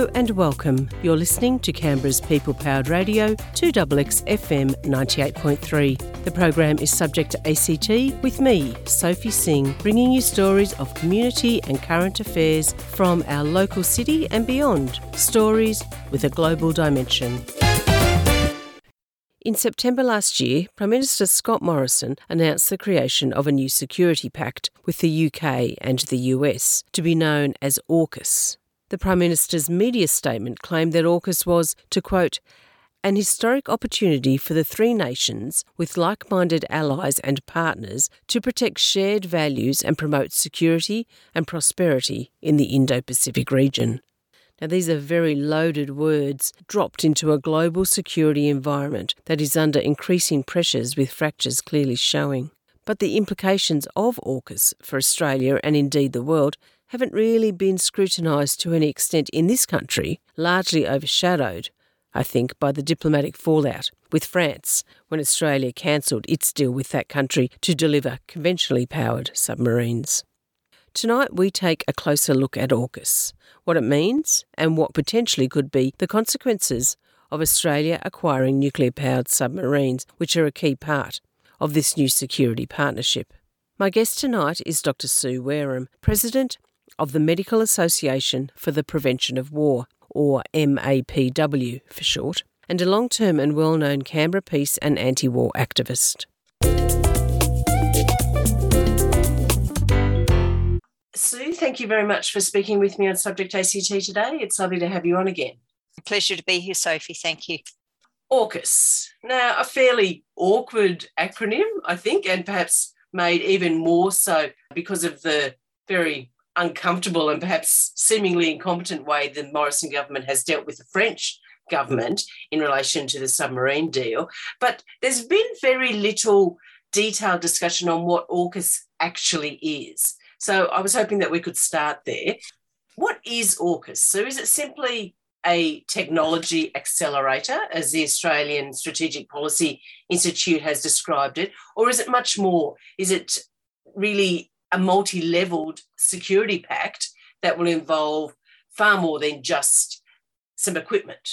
And welcome. You're listening to Canberra's people powered radio, 2XX FM 98.3. The program is subject to ACT with me, Sophie Singh, bringing you stories of community and current affairs from our local city and beyond. Stories with a global dimension. In September last year, Prime Minister Scott Morrison announced the creation of a new security pact with the UK and the US to be known as AUKUS. The Prime Minister's media statement claimed that AUKUS was, to quote, an historic opportunity for the three nations, with like minded allies and partners, to protect shared values and promote security and prosperity in the Indo Pacific region. Now, these are very loaded words dropped into a global security environment that is under increasing pressures with fractures clearly showing. But the implications of AUKUS for Australia and indeed the world haven't really been scrutinised to any extent in this country, largely overshadowed, I think, by the diplomatic fallout with France when Australia cancelled its deal with that country to deliver conventionally powered submarines. Tonight we take a closer look at AUKUS, what it means, and what potentially could be the consequences of Australia acquiring nuclear powered submarines, which are a key part of this new security partnership. My guest tonight is Dr. Sue Wareham, President of the Medical Association for the Prevention of War, or MAPW for short, and a long term and well known Canberra peace and anti war activist. Sue, thank you very much for speaking with me on Subject ACT today. It's lovely to have you on again. Pleasure to be here, Sophie. Thank you. AUKUS. Now, a fairly awkward acronym, I think, and perhaps made even more so because of the very uncomfortable and perhaps seemingly incompetent way the Morrison government has dealt with the French government in relation to the submarine deal. But there's been very little detailed discussion on what AUKUS actually is. So I was hoping that we could start there. What is AUKUS? So is it simply a technology accelerator, as the Australian Strategic Policy Institute has described it, or is it much more? Is it really a multi leveled security pact that will involve far more than just some equipment?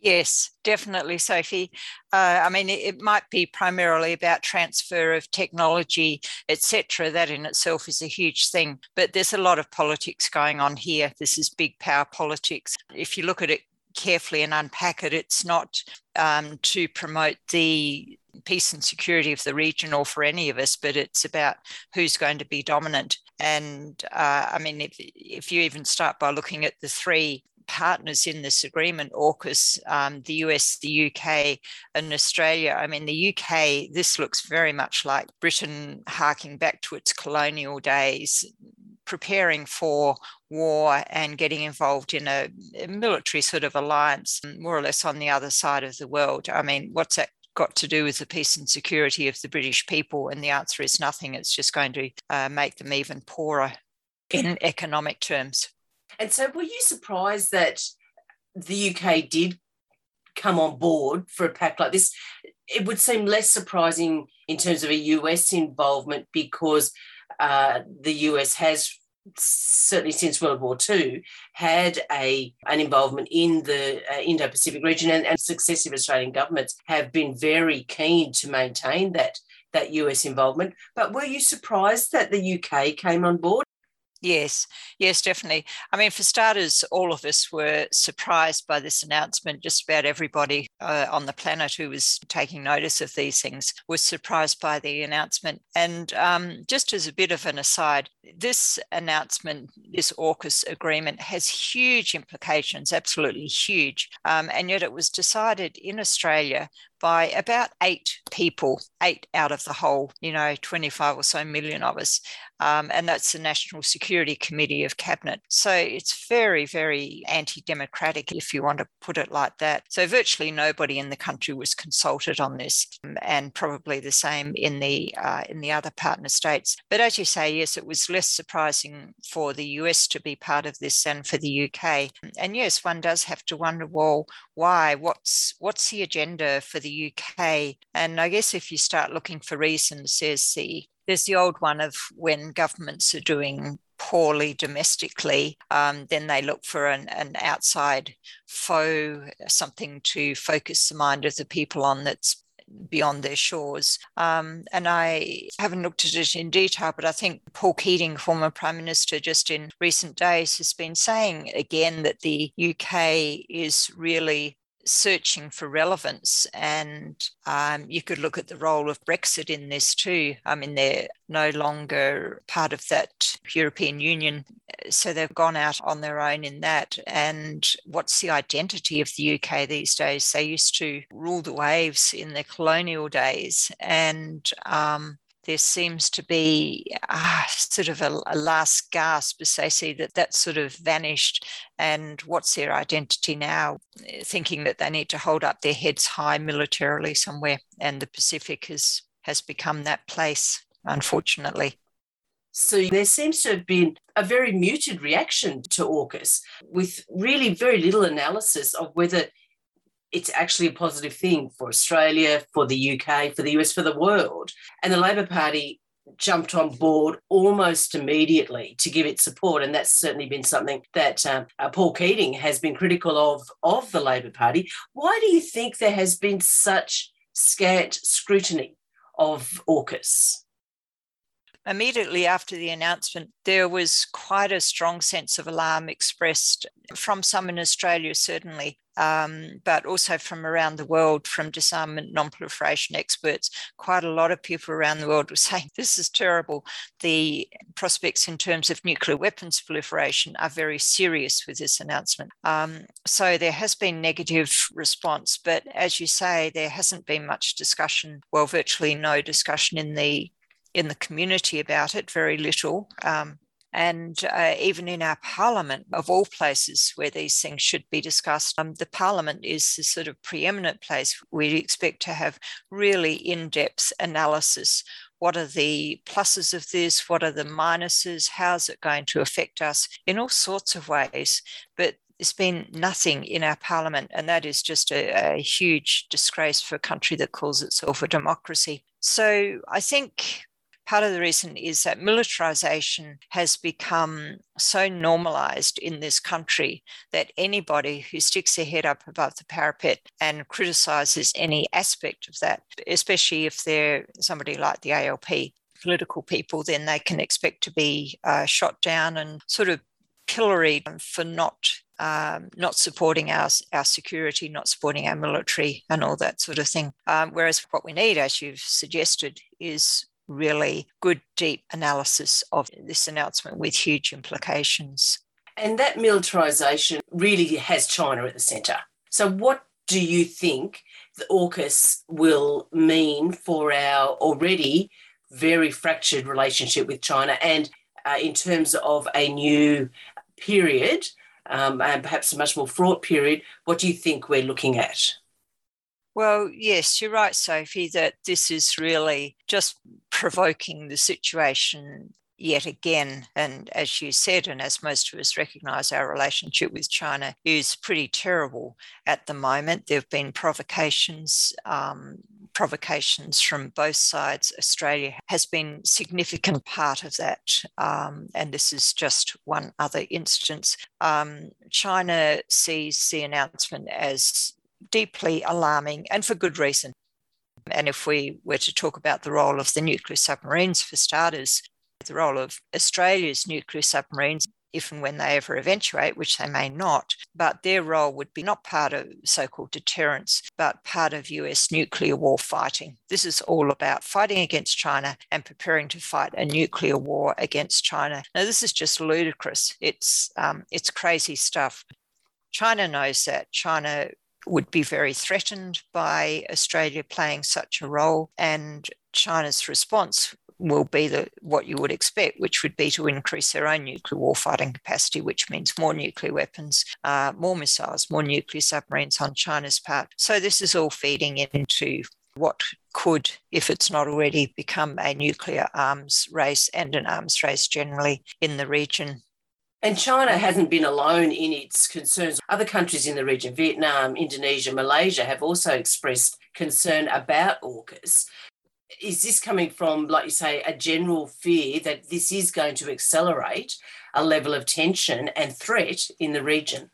Yes, definitely, Sophie. Uh, I mean, it, it, might be primarily about transfer of technology, etc. That in itself is a huge thing, but there's a lot of politics going on here. This is big power politics. If you look at it carefully and unpack it, it's not um, to promote the peace and security of the region or for any of us, but it's about who's going to be dominant. And uh, I mean, if, if you even start by looking at the three partners in this agreement, AUKUS, um, the US, the UK, and Australia. I mean, the UK, this looks very much like Britain harking back to its colonial days, preparing for war and getting involved in a, a military sort of alliance, more or less on the other side of the world. I mean, what's that got to do with the peace and security of the British people? And the answer is nothing. It's just going to uh, make them even poorer in economic terms. And so, were you surprised that the UK did come on board for a pact like this? It would seem less surprising in terms of a US involvement because uh, the US has certainly since World War II, had a an involvement in the uh, Indo-Pacific region, and, and, successive Australian governments have been very keen to maintain that that US involvement. But were you surprised that the UK came on board? Yes, yes, definitely. I mean, for starters, all of us were surprised by this announcement. Just about everybody uh, on the planet who was taking notice of these things was surprised by the announcement. And um, just as a bit of an aside, this announcement, this AUKUS agreement, has huge implications, absolutely huge. Um, and yet it was decided in Australia by about eight people, eight out of the whole, you know, 25 or so million of us. Um, and that's the National Security Committee of Cabinet. So it's very, very anti democratic, if you want to put it like that. So virtually nobody in the country was consulted on this, um, and probably the same in the, uh, in the other partner states. But as you say, yes, it was less surprising for the US to be part of this than for the UK. And yes, one does have to wonder, well, why? What's, what's the agenda for the UK. And I guess if you start looking for reasons, there's the there's the old one of when governments are doing poorly domestically, um, then they look for an, an outside foe, something to focus the mind of the people on that's beyond their shores. Um, and I haven't looked at it in detail, but I think Paul Keating, former Prime Minister, just in recent days has been saying again that the UK is really searching for relevance. And um, you could look at the role of Brexit in this too. I mean, they're no longer part of that European Union. So they've gone out on their own in that. And what's the identity of the UK these days? They used to rule the waves in their colonial days. And um, there seems to be uh, sort of a, a, last gasp as they see that that sort of vanished and what's their identity now thinking that they need to hold up their heads high militarily somewhere and the pacific has has become that place unfortunately. So there seems to have been a very muted reaction to AUKUS with really very little analysis of whether it's actually a positive thing for Australia, for the UK, for the US, for the world. And the Labor Party jumped on board almost immediately to give its support. And that's certainly been something that um, uh, Paul Keating has been critical of of the Labor Party. Why do you think there has been such scant scrutiny of AUKUS? Immediately after the announcement, there was quite a strong sense of alarm expressed from some in Australia, certainly, um, but also from around the world, from disarmament non-proliferation experts. Quite a lot of people around the world were saying this is terrible. The prospects in terms of nuclear weapons proliferation are very serious with this announcement. Um, so there has been negative response, but as you say, there hasn't been much discussion. Well, virtually no discussion in the in the community about it, very little. Um, and uh, even in our parliament, of all places where these things should be discussed, um, the parliament is the sort of preeminent place we expect to have really in depth analysis. What are the pluses of this? What are the minuses? How's it going to affect us in all sorts of ways? But there's been nothing in our parliament, and that is just a, a huge disgrace for a country that calls itself a democracy. So I think part of the reason is that militarization has become so normalized in this country that anybody who sticks their head up above the parapet and criticizes any aspect of that, especially if they're somebody like the ALP, political people, then they can expect to be uh, shot down and sort of pilloried for not um, not supporting our, our security, not supporting our military, and all that sort of thing. Um, whereas what we need, as you've suggested, is really good, deep analysis of this announcement with huge implications. And that militarisation really has China at the centre. So, what do you think the AUKUS will mean for our already very fractured relationship with China and uh, in terms of a new period um, and perhaps a much more fraught period? What do you think we're looking at? Well, yes, you're right, Sophie, that this is really just provoking the situation yet again. And as you said, and as most of us recognize, our relationship with China is pretty terrible at the moment. There have been provocations. Um, provocations from both sides australia has been significant part of that um, and this is just one other instance um, china sees the announcement as deeply alarming and for good reason. And if we were to talk about the role of the nuclear submarines, for starters, the role of Australia's nuclear submarines, if and when they ever eventuate, which they may not, but their role would be not part of so called deterrence, but part of US nuclear war fighting. This is all about fighting against China and preparing to fight a nuclear war against China. Now, this is just ludicrous. It's, um, it's crazy stuff. China knows that. China would be very threatened by Australia playing such a role. And China's response will be the, what you would expect, which would be to increase their own nuclear warfighting capacity, which means more nuclear weapons, uh, more missiles, more nuclear submarines on China's part. So this is all feeding into what could, if it's not already, become a nuclear arms race and an arms race generally in the region. And China hasn't been alone in its concerns. Other countries in the region, Vietnam, Indonesia, Malaysia, have also expressed concern about AUKUS. is this coming from, like you say, a general fear that this is going to accelerate a level of tension and threat in the region?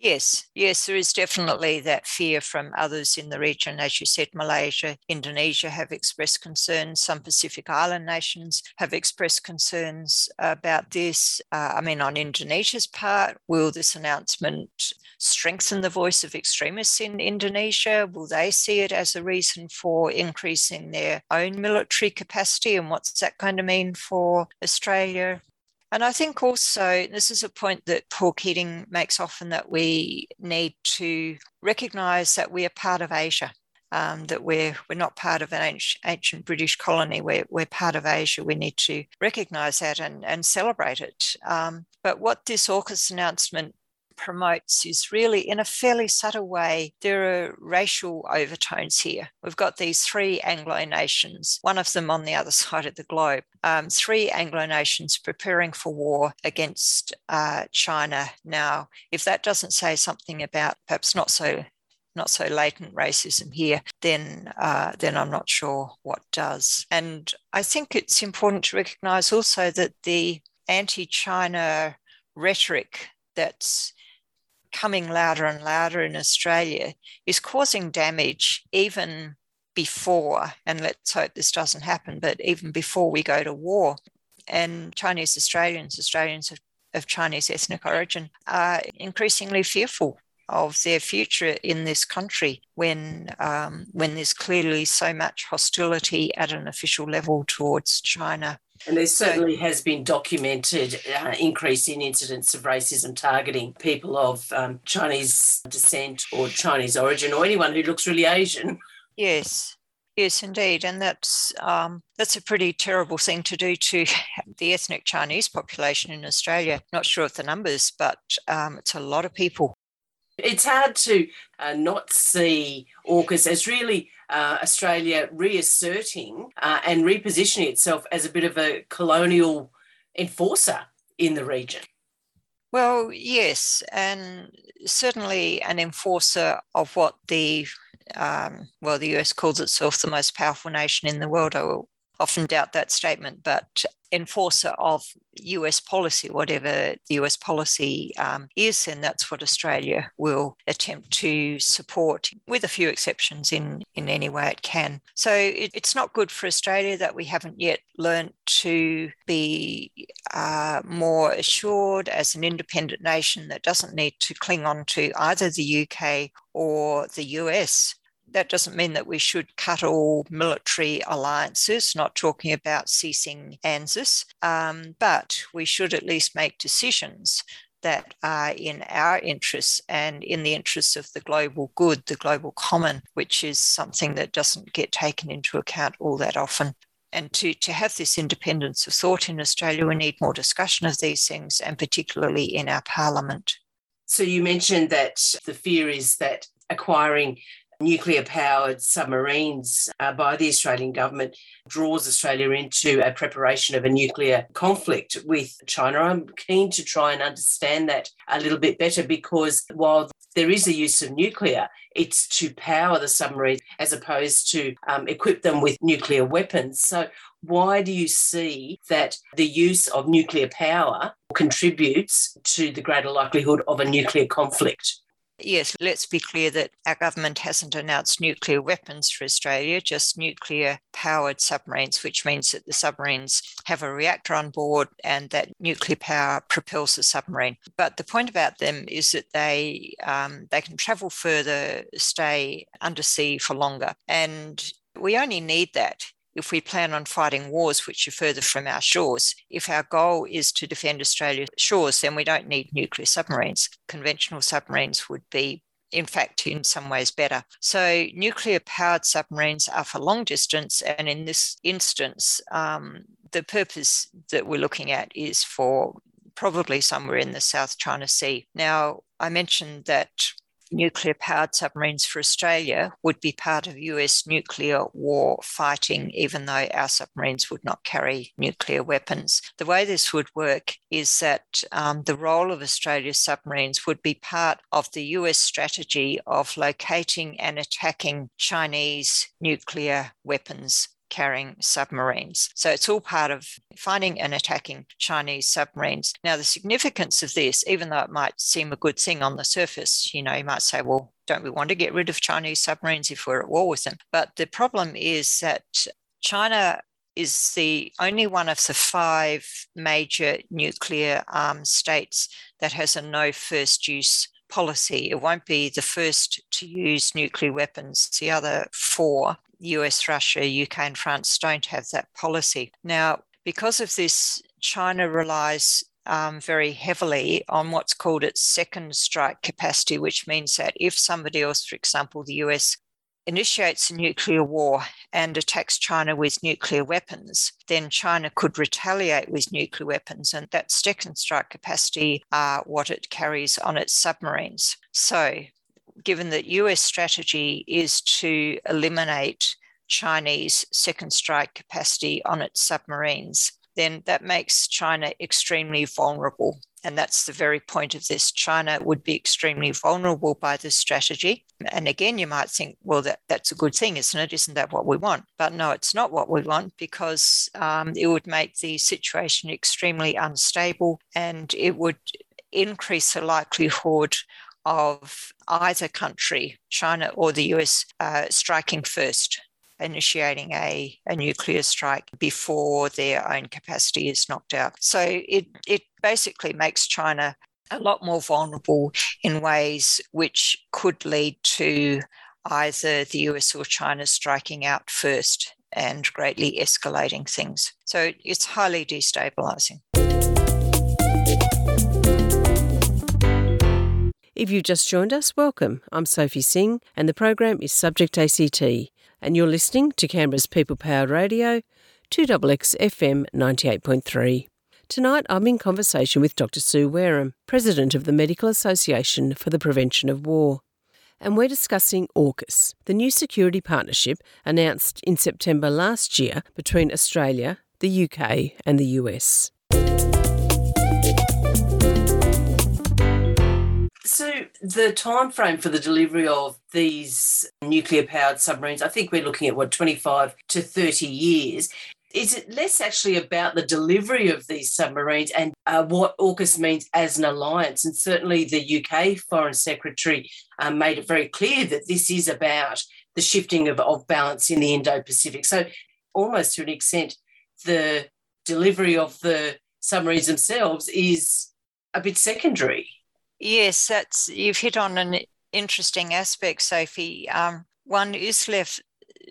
Yes, yes, there is definitely that fear from others in the region. As you said, Malaysia, Indonesia have expressed concerns. Some Pacific Island nations have expressed concerns about this. Uh, I mean, on Indonesia's part, will this announcement strengthen the voice of extremists in Indonesia? Will they see it as a reason for increasing their own military capacity? And what's that going to mean for Australia? And I think also this is a point that Paul Keating makes often that we need to recognize that we are part of Asia. Um, that we're we're not part of an ancient, British colony. We're we're part of Asia. We need to recognise that and and celebrate it. Um, but what this AUKUS announcement promotes is really, in a fairly subtle way, there are racial overtones here. We've got these three Anglo nations, one of them on the other side of the globe, um, three Anglo nations preparing for war against uh, China. Now, if that doesn't say something about perhaps not so not so latent racism here, then uh, then I'm not sure what does. And I think it's important to recognise also that the anti-China rhetoric that's coming louder and louder in Australia is causing damage even before, and let's hope this doesn't happen, but even before we go to war. And Chinese Australians, Australians of, of Chinese ethnic origin, are increasingly fearful of their future in this country when um, when there's clearly so much hostility at an official level towards China. And there certainly has been documented uh, increase in incidents of racism targeting people of um, Chinese descent or Chinese origin or anyone who looks really Asian. Yes, Yes, indeed, and that's um, that's a pretty terrible thing to do to the ethnic Chinese population in Australia. Not sure of the numbers, but um, it's a lot of people. It's hard to uh, not see AUKUS as really uh, Australia reasserting uh, and repositioning itself as a bit of a colonial enforcer in the region. Well, yes, and certainly an enforcer of what the um, well, the US calls itself the most powerful nation in the world. I will often doubt that statement, but enforcer of US policy, whatever the US policy um, is, and that's what Australia will attempt to support, with a few exceptions in, in any way it can. So it, it's not good for Australia that we haven't yet learnt to be uh, more assured as an independent nation that doesn't need to cling on to either the UK or the US that doesn't mean that we should cut all military alliances, not talking about ceasing ANZUS, um, but we should at least make decisions that are in our interests and in the interests of the global good, the global common, which is something that doesn't get taken into account all that often. And to, to have this independence of thought in Australia, we need more discussion of these things, and particularly in our parliament. So you mentioned that the fear is that acquiring nuclear powered submarines uh, by the Australian government draws Australia into a preparation of a nuclear conflict with China. I'm keen to try and understand that a little bit better because while there is a use of nuclear, it's to power the submarines as opposed to um, equip them with nuclear weapons. So, why do you see that the use of nuclear power contributes to the greater likelihood of a nuclear conflict? Yes, let's be clear that our government hasn't announced nuclear weapons for Australia, just nuclear powered submarines, which means that the submarines have a reactor on board and that nuclear power propels the submarine. But the point about them is that they um, they can travel further, stay undersea for longer, and we only need that if we plan on fighting wars which are further from our shores. If our goal is to defend Australia's shores, then we don't need nuclear submarines. Conventional submarines would be in fact, in some ways better. So, nuclear powered submarines are for long distance. And in this instance, um, the purpose that we're looking at is for probably somewhere in the South China Sea. Now, I mentioned that nuclear powered submarines for Australia would be part of US nuclear war fighting, even though our submarines would not carry nuclear weapons. The way this would work is that um, the role of Australia's submarines would be part of the US strategy of locating and attacking Chinese nuclear weapons carrying submarines. So it's all part of finding and attacking Chinese submarines. Now, the significance of this, even though it might seem a good thing on the surface, you know, you might say, well, don't we want to get rid of Chinese submarines if we're at war with them? But the problem is that China is the only one of the five major nuclear armed states that has a no first use policy. It won't be the first to use nuclear weapons. The other four, US, Russia, UK, and France, don't have that policy. Now, because of this, China relies um, very heavily on what's called its second strike capacity, which means that if somebody else, for example, the US, initiates a nuclear war and attacks China with nuclear weapons, then China could retaliate with nuclear weapons. And that second strike capacity are what it carries on its submarines. So, given that US strategy is to eliminate Chinese second strike capacity on its submarines, then that makes China extremely vulnerable. And that's the very point of this. China would be extremely vulnerable by this strategy. And again, you might think, well, that, that's a good thing, isn't it? Isn't that what we want? But no, it's not what we want because um, it would make the situation extremely unstable and it would increase the likelihood of either country, China or the US, uh, striking first initiating a, a nuclear strike before their own capacity is knocked out. So it, it basically makes China a lot more vulnerable in ways which could lead to either the US or China striking out first and greatly escalating things. So it's highly destabilizing. If you've just joined us, welcome. I'm Sophie Singh, and the program is Subject ACT and you're listening to Canberra's People Powered Radio, 2XX FM 98.3. Tonight I'm in conversation with Dr. Sue Wareham, President of the Medical Association for the Prevention of War. And we're discussing AUKUS, the new security partnership announced in September last year between Australia, the UK, and the US. So the time frame for the delivery of these nuclear powered submarines, I think we're looking at what 25 to 30 years. Is it less actually about the delivery of these submarines and uh, what AUKUS means as an alliance? And certainly the UK Foreign Secretary um, made it very clear that this is about the shifting of, of balance in the Indo Pacific. So, almost to an extent, the delivery of the submarines themselves is a bit secondary. Yes, that's you've hit on an interesting aspect, Sophie. Um, one is left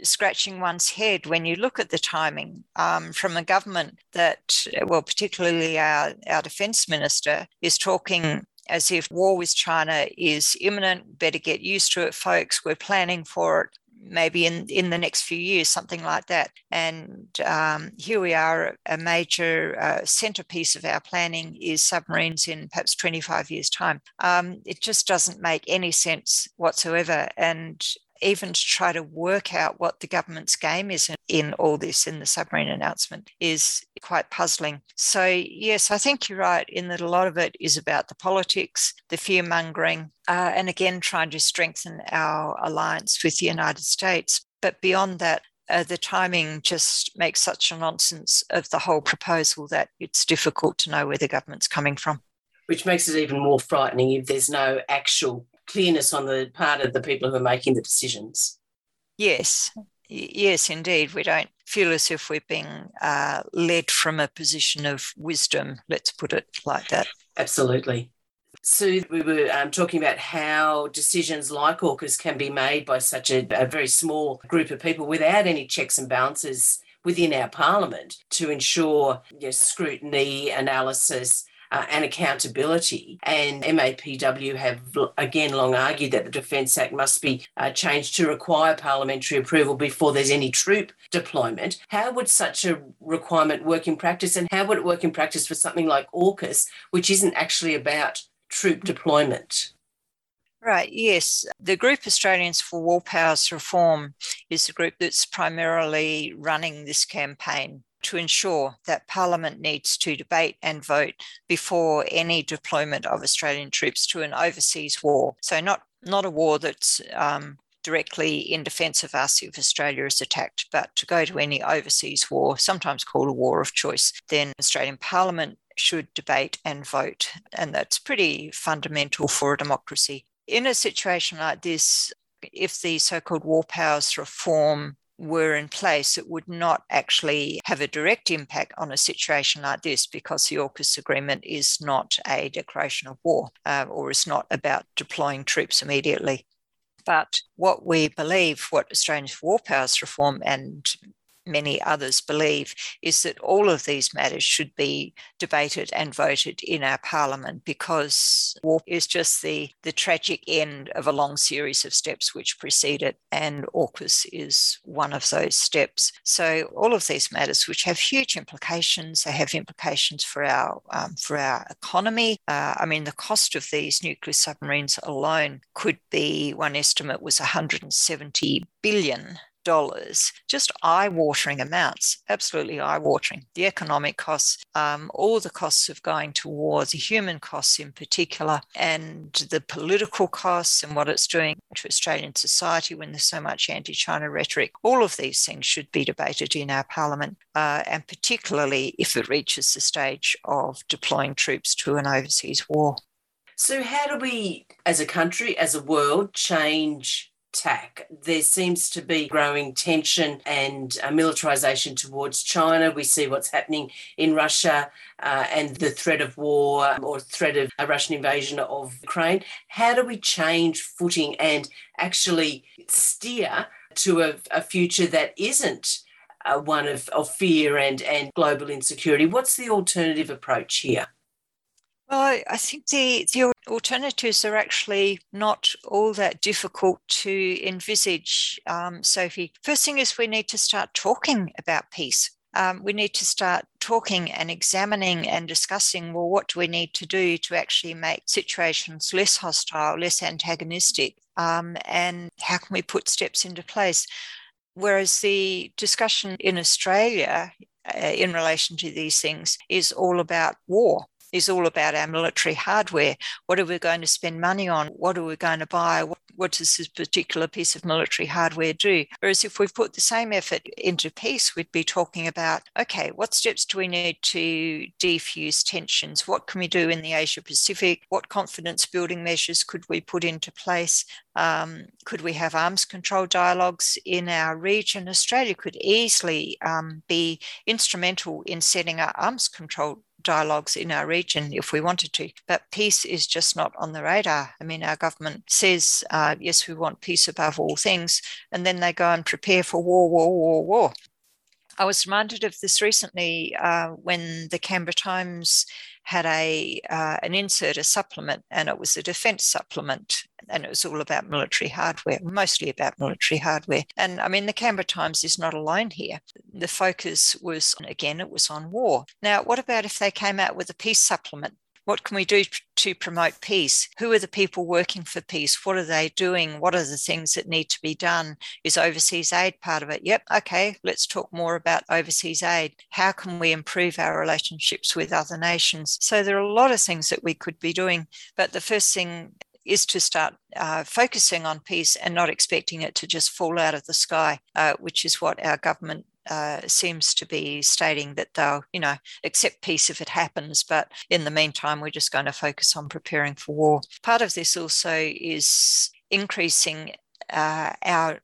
scratching one's head when you look at the timing um, from a government that, well, particularly our, our defence minister is talking as if war with China is imminent. Better get used to it, folks. We're planning for it maybe in, in the next few years, something like that. And um, here we are, a major uh, centerpiece of our planning is submarines in perhaps 25 years' time. Um, it just doesn't make any sense whatsoever. And even to try to work out what the government's game is in, in, all this in the submarine announcement is quite puzzling. So, yes, I think you're right in that a lot of it is about the politics, the fear mongering, uh, and again, trying to strengthen our alliance with the United States. But beyond that, uh, the timing just makes such a nonsense of the whole proposal that it's difficult to know where the government's coming from. Which makes it even more frightening if there's no actual clearness on the part of the people who are making the decisions. Yes, yes, indeed. We don't feel as if we're being uh, led from a position of wisdom, let's put it like that. Absolutely. So we were um, talking about how decisions like AUKUS can be made by such a, a very small group of people without any checks and balances within our parliament to ensure you know, scrutiny, analysis, uh, and accountability. And MAPW have again long argued that the Defence Act must be uh, changed to require parliamentary approval before there's any troop deployment. How would such a requirement work in practice, and how would it work in practice for something like AUKUS, which isn't actually about troop deployment? Right, yes. The group Australians for War Powers Reform is the group that's primarily running this campaign to ensure that Parliament needs to debate and vote before any deployment of Australian troops to an overseas war. So, not, not a war that's um, directly in defence of us if Australia is attacked, but to go to any overseas war, sometimes called a war of choice, then Australian Parliament should debate and vote. And that's pretty fundamental for a democracy. In a situation like this, if the so called war powers reform were in place, it would not actually have a direct impact on a situation like this because the AUKUS agreement is not a declaration of war uh, or is not about deploying troops immediately. But what we believe, what Australia's war powers reform and many others believe is that all of these matters should be debated and voted in our parliament because war is just the, the tragic end of a long series of steps which precede it, and AUKUS is one of those steps. So all of these matters, which have huge implications, they have implications for our um, for our economy. Uh, I mean, the cost of these nuclear submarines alone could be one estimate was 170 billion dollars, just eye-watering amounts, absolutely eye-watering. The economic costs, um, all the costs of going to war, the human costs in particular, and the political costs and what it's doing to Australian society when there's so much anti-China rhetoric. All of these things should be debated in our parliament, uh, and particularly if it reaches the stage of deploying troops to an overseas war. So, how do we, as a country, as a world, change TAC. There seems to be growing tension and uh, militarization towards China. We see what's happening in Russia uh, and the threat of war um, or threat of a Russian invasion of Ukraine. How do we change footing and actually steer to a, a future that isn't uh, one of, of fear and, and global insecurity? What's the alternative approach here? Well, I think the, the alternatives are actually not all that difficult to envisage, um, Sophie. First thing is we need to start talking about peace. Um, we need to start talking and examining and discussing well, what do we need to do to actually make situations less hostile, less antagonistic, um, and how can we put steps into place? Whereas the discussion in Australia uh, in relation to these things is all about war is all about our military hardware. What are we going to spend money on? What are we going to buy? What, does this particular piece of military hardware do? Whereas if we put the same effort into peace, we'd be talking about okay, what steps do we need to defuse tensions? What can we do in the Asia Pacific? What confidence building measures could we put into place? Um, could we have arms control dialogues in our region? Australia could easily um, be instrumental in setting up arms control dialogues in our region if we wanted to. But peace is just not on the radar. I mean, our government says, uh, yes, we want peace above all things, and then they go and prepare for war, war, war, war. I was reminded of this recently uh, when the Canberra Times had a uh, an insert, a supplement, and it was a defence supplement, and it was all about military hardware, mostly about military hardware. And I mean, the Canberra Times is not alone here. The focus was again, it was on war. Now, what about if they came out with a peace supplement what can we do to promote peace? Who are the people working for peace? What are they doing? What are the things that need to be done? Is overseas aid part of it? Yep. Okay. Let's talk more about overseas aid. How can we improve our relationships with other nations? So there are a lot of things that we could be doing. But the first thing is to start uh, focusing on peace and not expecting it to just fall out of the sky, uh, which is what our government uh, seems to be stating that they'll, you know, accept peace if it happens, but in the meantime, we're just going to focus on preparing for war. Part of this also is increasing uh, our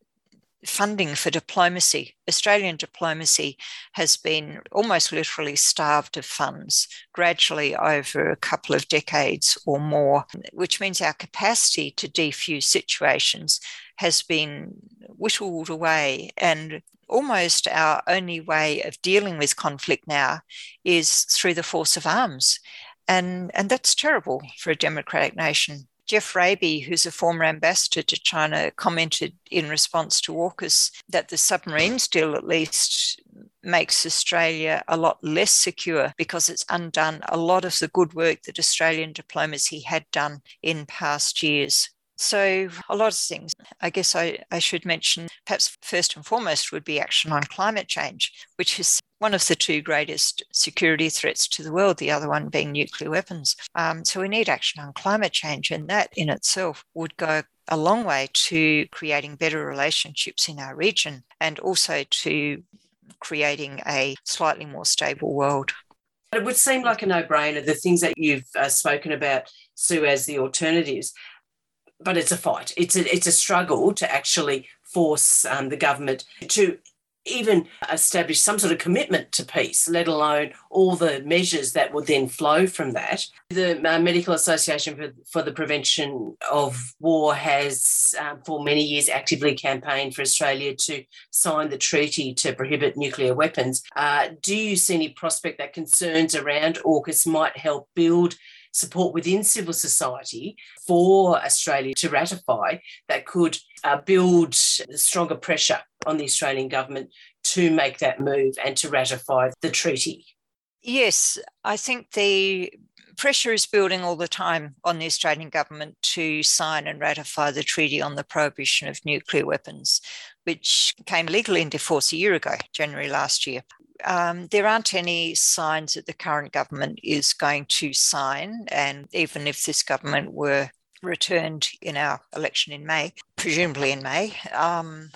funding for diplomacy. Australian diplomacy has been almost literally starved of funds gradually over a couple of decades or more, which means our capacity to defuse situations has been whittled away. And almost our only way of dealing with conflict now is through the force of arms. And, and that's terrible for a democratic nation. Geoff Raby, who's a former ambassador to China, commented in response to AUKUS that the submarines deal at least makes Australia a lot less secure because it's undone a lot of the good work that Australian diplomacy had done in past years. So, a lot of things. I guess I, I should mention, perhaps first and foremost, would be action on climate change, which is one of the two greatest security threats to the world, the other one being nuclear weapons. Um, so, we need action on climate change, and that in itself would go a long way to creating better relationships in our region and also to creating a slightly more stable world. It would seem like a no brainer, the things that you've uh, spoken about, Sue, as the alternatives. But it's a fight. It's a, it's a struggle to actually force um, the government to even establish some sort of commitment to peace, let alone all the measures that would then flow from that. The uh, Medical Association for, for, the Prevention of War has, uh, for many years, actively campaigned for Australia to sign the treaty to prohibit nuclear weapons. Uh, do you see any prospect that concerns around AUKUS might help build support within civil society for Australia to ratify that could uh, build stronger pressure on the Australian government to make that move and to ratify the treaty? Yes, I think the pressure is building all the time on the Australian government to sign and ratify the Treaty on the Prohibition of Nuclear Weapons, which came legally into force a year ago, January last year um, there aren't any signs that the current government is going to sign. And even if this government were returned in our election in May, presumably in May, um,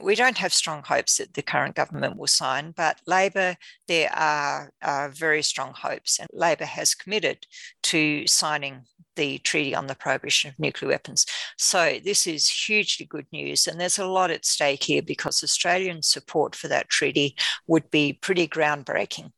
we don't have strong hopes that the current government will sign, but Labor, there are, are very strong hopes, and Labor has committed to signing the Treaty on the Prohibition of Nuclear Weapons. So, this is hugely good news. And there's a lot at stake here because Australian support for that treaty would be pretty groundbreaking.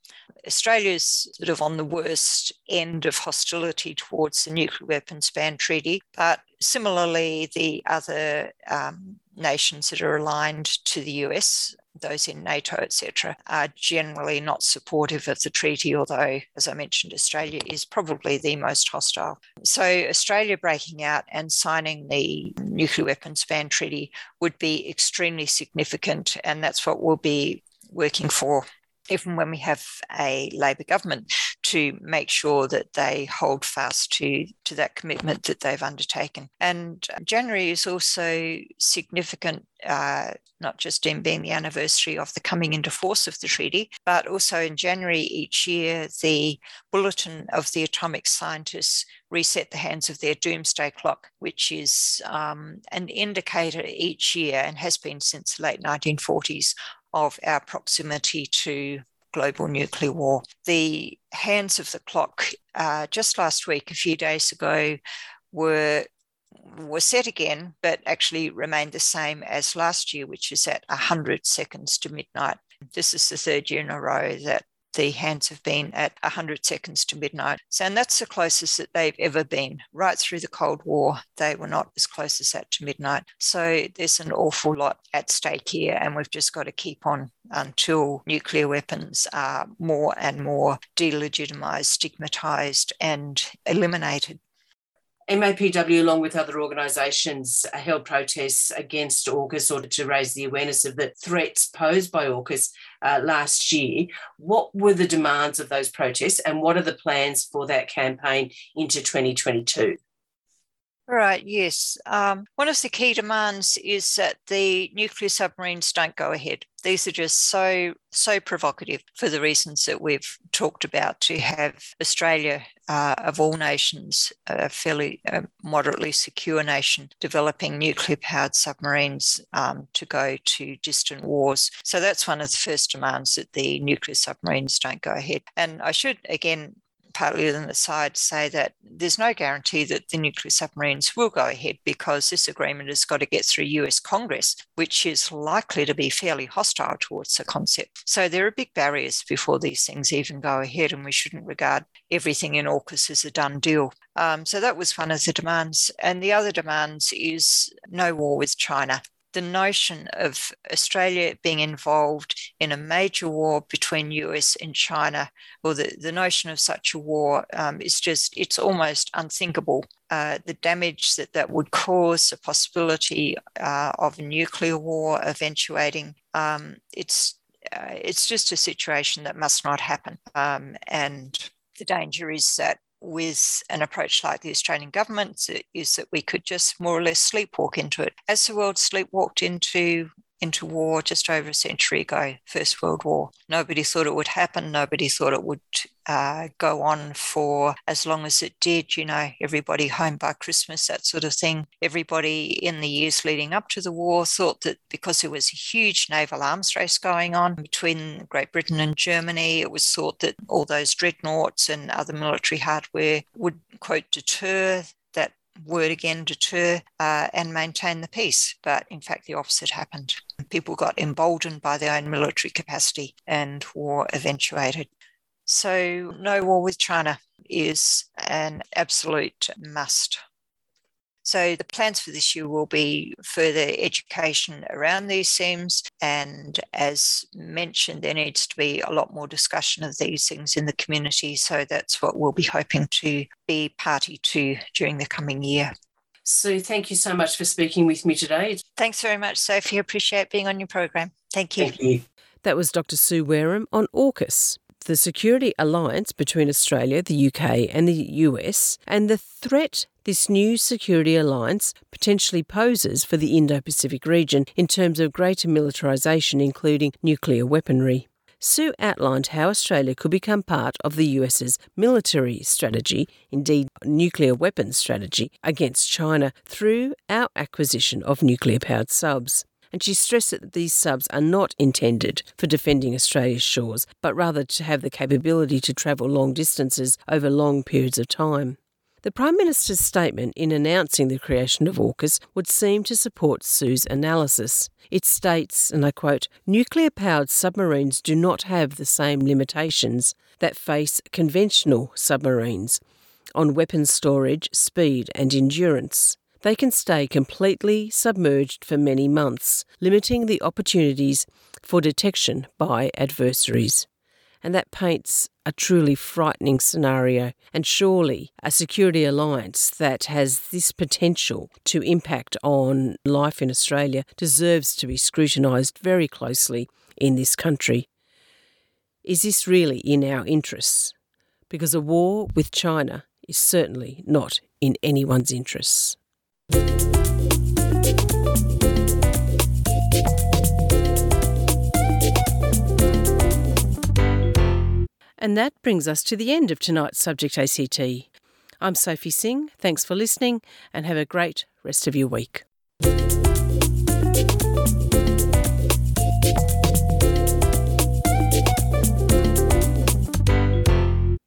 Australia's sort of on the worst end of hostility towards the nuclear weapons ban treaty, but similarly, the other um, nations that are aligned to the US those in NATO, etc., are generally not supportive of the treaty, although, as I mentioned, Australia is probably the most hostile. So, Australia breaking out and signing the nuclear weapons ban treaty would be extremely significant, and that's what we'll be working for even when we have a Labor government, to make sure that they hold fast to, to that commitment that they've undertaken. And January is also significant, uh, not just in being the anniversary of the coming into force of the treaty, but also in January each year, the Bulletin of the Atomic Scientists reset the hands of their doomsday clock, which is um, an indicator each year and has been since the late 1940s of our proximity to global nuclear war. The hands of the clock uh, just last week, a few days ago, were were set again, but actually remained the same as last year, which is at 100 seconds to midnight. This is the third year in a row that the hands have been at 100 seconds to midnight. So, and that's the closest that they've ever been. Right through the Cold War, they were not as close as that to midnight. So, there's an awful lot at stake here, and we've just got to keep on until nuclear weapons are more and more delegitimized, stigmatized, and eliminated. MAPW, along with other organisations, held protests against AUKUS or to raise the awareness of the threats posed by AUKUS uh, last year. What were the demands of those protests and what are the plans for that campaign into 2022? Right, yes. Um, one of the key demands is that the nuclear submarines don't go ahead. These are just so, so provocative for the reasons that we've talked about to have Australia, uh, of all nations, a fairly uh, moderately secure nation, developing nuclear powered submarines um, to go to distant wars. So that's one of the first demands that the nuclear submarines don't go ahead. And I should again partly an aside, say that there's no guarantee that the nuclear submarines will go ahead because this agreement has got to get through US Congress, which is likely to be fairly hostile towards the concept. So there are big barriers before these things even go ahead, and we shouldn't regard everything in AUKUS as a done deal. Um, so that was one of the demands. And the other demands is no war with China the notion of Australia being involved in a major war between US and China, or the, the notion of such a war um, is just, it's almost unthinkable. Uh, the damage that that would cause, the possibility uh, of a nuclear war eventuating, um, it's, uh, it's just a situation that must not happen. Um, and the danger is that with an approach like the Australian government is that we could just more or less sleepwalk into it. As the world sleepwalked into into war just over a century ago, First World War. Nobody thought it would happen. Nobody thought it would uh, go on for as long as it did, you know, everybody home by Christmas, that sort of thing. Everybody in the years leading up to the war thought that because there was a huge naval arms race going on between Great Britain and Germany, it was thought that all those dreadnoughts and other military hardware would, quote, deter word again, deter uh, and maintain the peace. But in fact, the opposite happened. People got emboldened by their own military capacity and war eventuated. So, no war with China is an absolute must. So, the plans for this year will be further education around these themes. And as mentioned, there needs to be a lot more discussion of these things in the community. So, that's what we'll be hoping to be party to during the coming year. Sue, thank you so much for speaking with me today. Thanks very much, Sophie. Appreciate being on your program. Thank you. Thank you. That was Dr. Sue Wareham on AUKUS the security alliance between Australia, the UK, and the US, and the threat this new security alliance potentially poses for the Indo Pacific region in terms of greater militarisation, including nuclear weaponry. Sue outlined how Australia could become part of the US's military strategy, indeed, nuclear weapons strategy, against China through our acquisition of nuclear powered subs and she stressed that these subs are not intended for defending Australia's shores, but rather to have the capability to travel long distances over long periods of time. The Prime Minister's statement in announcing the creation of AUKUS would seem to support Sue's analysis. It states, and I quote, nuclear powered submarines do not have the same limitations that face conventional submarines on weapons storage, speed, and endurance they can stay completely submerged for many months, limiting the opportunities for detection by adversaries. And that paints a truly frightening scenario, and surely a security alliance that has this potential to impact on life in Australia deserves to be scrutinised very closely in this country. Is this really in our interests? Because a war with China is certainly not in anyone's interests. And that brings us to the end of tonight's Subject ACT. I'm Sophie Singh. Thanks for listening and have a great rest of your week.